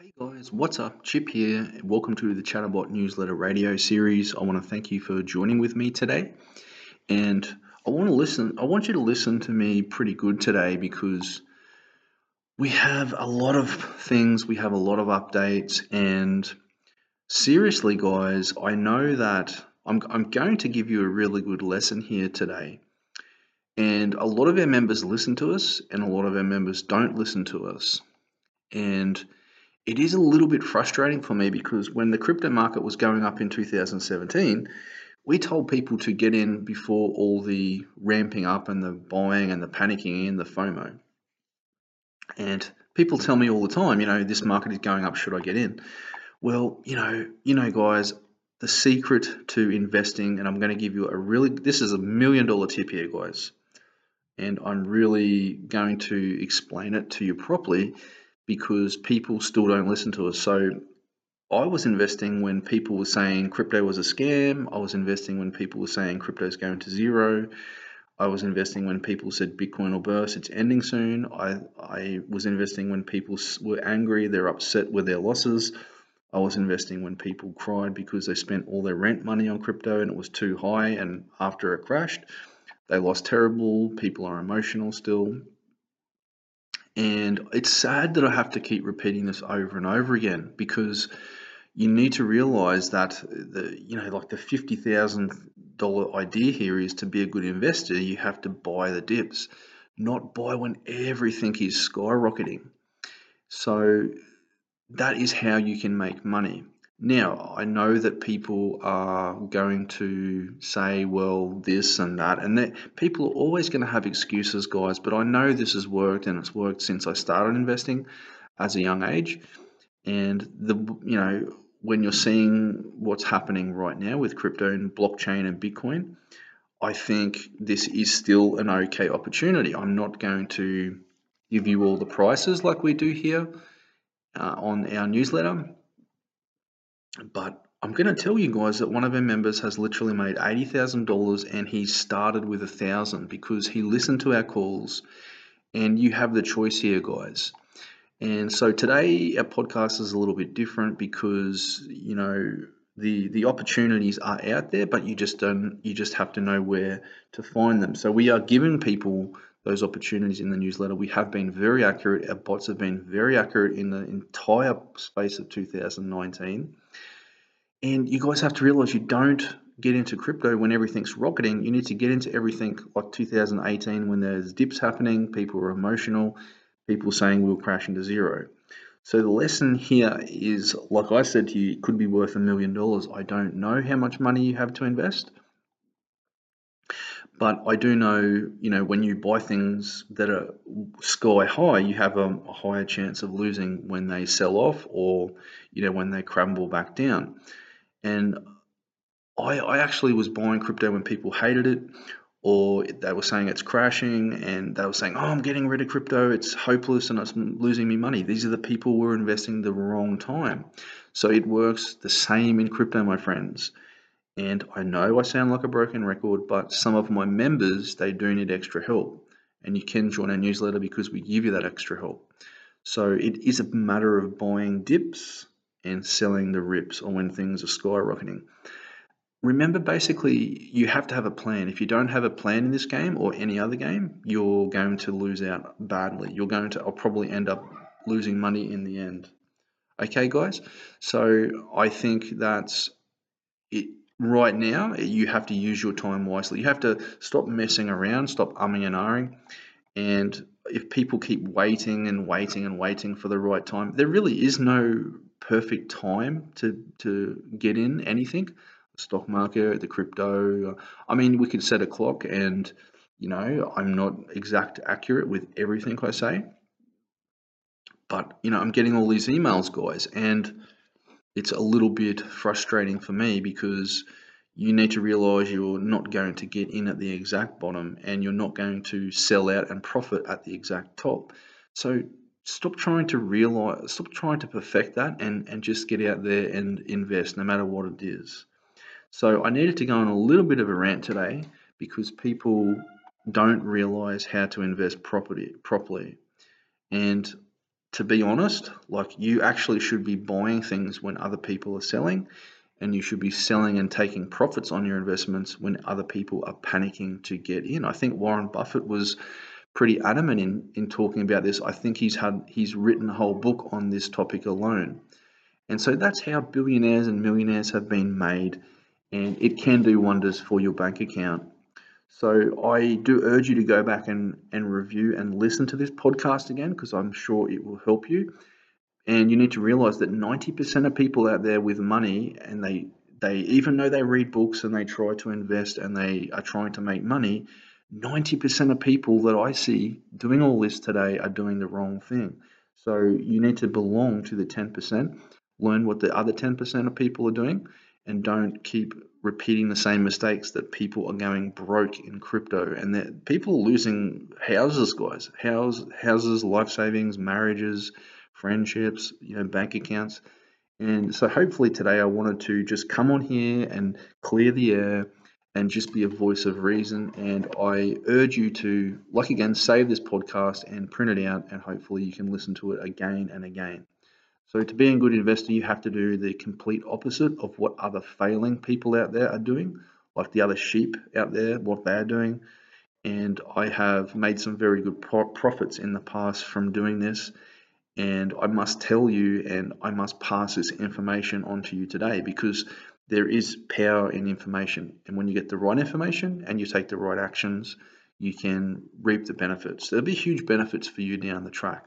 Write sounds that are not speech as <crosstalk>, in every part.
Hey guys, what's up? Chip here. Welcome to the Chatterbot newsletter radio series. I want to thank you for joining with me today. And I want to listen, I want you to listen to me pretty good today because we have a lot of things, we have a lot of updates, and seriously, guys, I know that I'm, I'm going to give you a really good lesson here today. And a lot of our members listen to us, and a lot of our members don't listen to us. And it is a little bit frustrating for me because when the crypto market was going up in 2017, we told people to get in before all the ramping up and the buying and the panicking and the FOMO. And people tell me all the time, you know, this market is going up, should I get in? Well, you know, you know, guys, the secret to investing, and I'm going to give you a really, this is a million dollar tip here, guys, and I'm really going to explain it to you properly because people still don't listen to us. So I was investing when people were saying crypto was a scam. I was investing when people were saying crypto is going to zero. I was investing when people said Bitcoin will burst, it's ending soon. I, I was investing when people were angry, they're upset with their losses. I was investing when people cried because they spent all their rent money on crypto and it was too high. And after it crashed, they lost terrible. People are emotional still. And it's sad that I have to keep repeating this over and over again because you need to realize that the you know like the fifty thousand dollar idea here is to be a good investor you have to buy the dips not buy when everything is skyrocketing. So that is how you can make money now, I know that people are going to say, well, this and that, and that people are always going to have excuses, guys, but I know this has worked and it's worked since I started investing as a young age. And the you know, when you're seeing what's happening right now with crypto and blockchain and Bitcoin, I think this is still an okay opportunity. I'm not going to give you all the prices like we do here uh, on our newsletter but I'm going to tell you guys that one of our members has literally made $80,000 and he started with a thousand because he listened to our calls and you have the choice here guys. And so today our podcast is a little bit different because you know the the opportunities are out there but you just don't you just have to know where to find them. So we are giving people those opportunities in the newsletter. We have been very accurate. Our bots have been very accurate in the entire space of 2019. And you guys have to realize you don't get into crypto when everything's rocketing. You need to get into everything like 2018 when there's dips happening, people are emotional, people saying we'll crash into zero. So the lesson here is, like I said to you, it could be worth a million dollars. I don't know how much money you have to invest. But I do know, you know, when you buy things that are sky high, you have a, a higher chance of losing when they sell off or, you know, when they crumble back down. And I, I actually was buying crypto when people hated it or they were saying it's crashing and they were saying, oh, I'm getting rid of crypto, it's hopeless and it's losing me money. These are the people who were investing the wrong time. So it works the same in crypto, my friends. And I know I sound like a broken record, but some of my members, they do need extra help. And you can join our newsletter because we give you that extra help. So it is a matter of buying dips and selling the rips or when things are skyrocketing. Remember, basically, you have to have a plan. If you don't have a plan in this game or any other game, you're going to lose out badly. You're going to I'll probably end up losing money in the end. Okay, guys? So I think that's it. Right now, you have to use your time wisely. You have to stop messing around, stop umming and ahhing. And if people keep waiting and waiting and waiting for the right time, there really is no perfect time to to get in anything stock market the crypto i mean we could set a clock and you know i'm not exact accurate with everything i say but you know i'm getting all these emails guys and it's a little bit frustrating for me because you need to realize you're not going to get in at the exact bottom and you're not going to sell out and profit at the exact top. So stop trying to realize stop trying to perfect that and and just get out there and invest no matter what it is. So i needed to go on a little bit of a rant today because people don't realize how to invest property properly. And to be honest, like you actually should be buying things when other people are selling, and you should be selling and taking profits on your investments when other people are panicking to get in. I think Warren Buffett was pretty adamant in, in talking about this. I think he's had he's written a whole book on this topic alone. And so that's how billionaires and millionaires have been made, and it can do wonders for your bank account. So I do urge you to go back and, and review and listen to this podcast again because I'm sure it will help you. And you need to realize that 90% of people out there with money and they they even though they read books and they try to invest and they are trying to make money, 90% of people that I see doing all this today are doing the wrong thing. So you need to belong to the 10%, learn what the other 10% of people are doing, and don't keep repeating the same mistakes that people are going broke in crypto and that people are losing houses guys House, houses life savings marriages friendships you know bank accounts. And so hopefully today i wanted to just come on here and clear the air and just be a voice of reason. And i urge you to like again save this podcast and print it out and hopefully you can listen to it again and again so to be a good investor, you have to do the complete opposite of what other failing people out there are doing, like the other sheep out there, what they're doing. And I have made some very good pro- profits in the past from doing this. And I must tell you, and I must pass this information on to you today because there is power in information. And when you get the right information and you take the right actions, you can reap the benefits. There'll be huge benefits for you down the track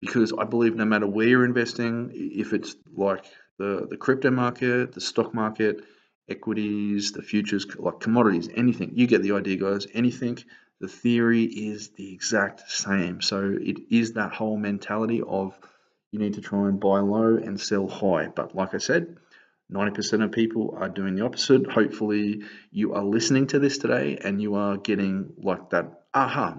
because I believe no matter where you're investing, if it's like the, the crypto market, the stock market, equities, the futures, like commodities, anything, you get the idea, guys. Anything, the theory is the exact same. So it is that whole mentality of you need to try and buy low and sell high. But like I said, 90% of people are doing the opposite. Hopefully, you are listening to this today and you are getting like that aha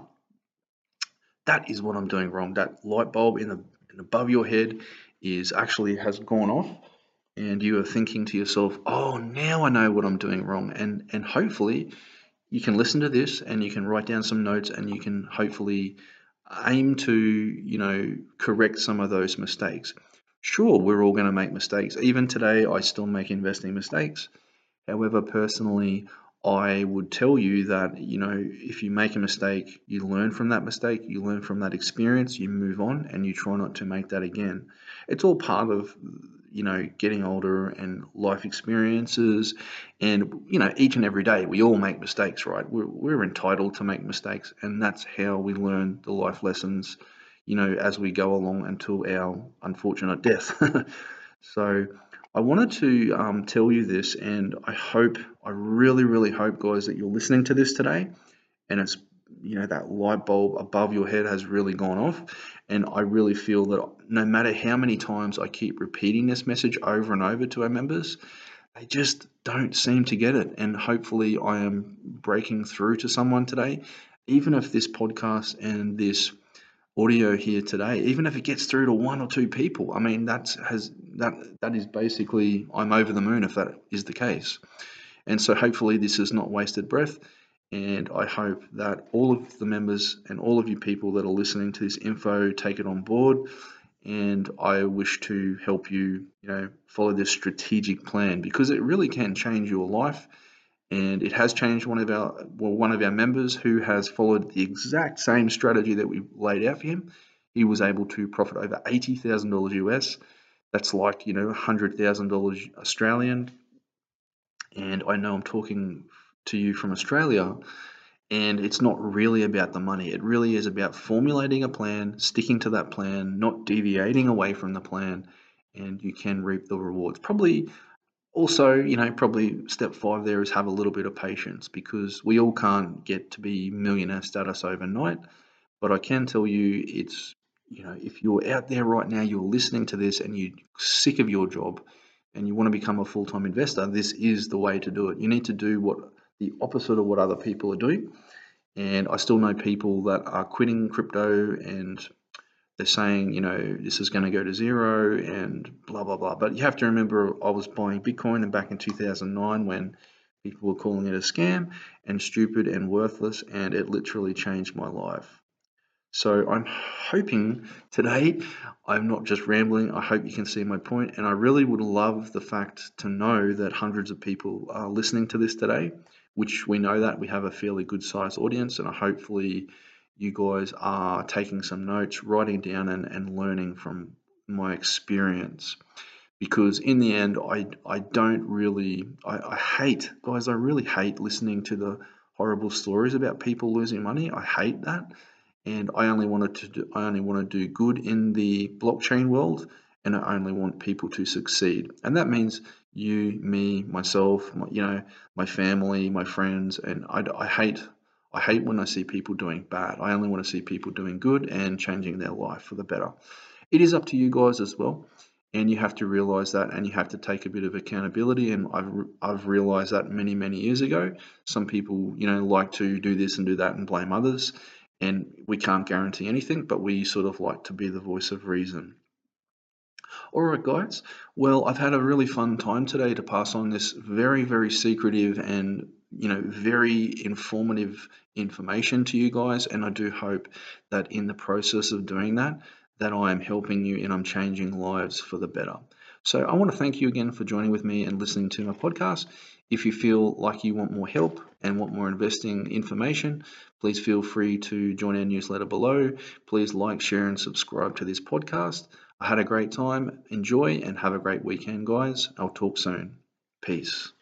that is what I'm doing wrong. That light bulb in the in above your head is actually has gone off and you are thinking to yourself, "Oh, now I know what I'm doing wrong." And and hopefully you can listen to this and you can write down some notes and you can hopefully aim to, you know, correct some of those mistakes. Sure, we're all going to make mistakes. Even today I still make investing mistakes. However, personally, I would tell you that, you know, if you make a mistake, you learn from that mistake, you learn from that experience, you move on, and you try not to make that again. It's all part of, you know, getting older and life experiences. And, you know, each and every day we all make mistakes, right? We're, we're entitled to make mistakes. And that's how we learn the life lessons, you know, as we go along until our unfortunate death. <laughs> so, I wanted to um, tell you this, and I hope, I really, really hope, guys, that you're listening to this today, and it's, you know, that light bulb above your head has really gone off, and I really feel that no matter how many times I keep repeating this message over and over to our members, they just don't seem to get it, and hopefully, I am breaking through to someone today, even if this podcast and this audio here today, even if it gets through to one or two people, I mean that's has that that is basically I'm over the moon if that is the case. And so hopefully this is not wasted breath. And I hope that all of the members and all of you people that are listening to this info take it on board. And I wish to help you, you know, follow this strategic plan because it really can change your life and it has changed one of our well one of our members who has followed the exact same strategy that we laid out for him. He was able to profit over eighty thousand dollars US. That's like you know hundred thousand dollars Australian. And I know I'm talking to you from Australia, and it's not really about the money. It really is about formulating a plan, sticking to that plan, not deviating away from the plan, and you can reap the rewards. Probably also, you know, probably step five there is have a little bit of patience because we all can't get to be millionaire status overnight. But I can tell you, it's, you know, if you're out there right now, you're listening to this and you're sick of your job and you want to become a full time investor, this is the way to do it. You need to do what the opposite of what other people are doing. And I still know people that are quitting crypto and they're saying, you know, this is going to go to zero and blah, blah, blah. But you have to remember, I was buying Bitcoin and back in 2009 when people were calling it a scam and stupid and worthless, and it literally changed my life. So I'm hoping today I'm not just rambling. I hope you can see my point, and I really would love the fact to know that hundreds of people are listening to this today, which we know that we have a fairly good sized audience, and I hopefully you guys are taking some notes, writing down, and, and learning from my experience. Because in the end, I, I don't really, I, I hate, guys, I really hate listening to the horrible stories about people losing money. I hate that and I only wanted to do, I only want to do good in the blockchain world and I only want people to succeed. And that means you, me, myself, my, you know, my family, my friends, and I, I hate I hate when I see people doing bad. I only want to see people doing good and changing their life for the better. It is up to you guys as well, and you have to realize that, and you have to take a bit of accountability. And I've I've realized that many many years ago. Some people, you know, like to do this and do that and blame others, and we can't guarantee anything, but we sort of like to be the voice of reason. All right, guys. Well, I've had a really fun time today to pass on this very, very secretive and you know very informative information to you guys, and I do hope that in the process of doing that, that I am helping you and I'm changing lives for the better. So I want to thank you again for joining with me and listening to my podcast. If you feel like you want more help and want more investing information, please feel free to join our newsletter below. Please like, share, and subscribe to this podcast. I had a great time. Enjoy and have a great weekend, guys. I'll talk soon. Peace.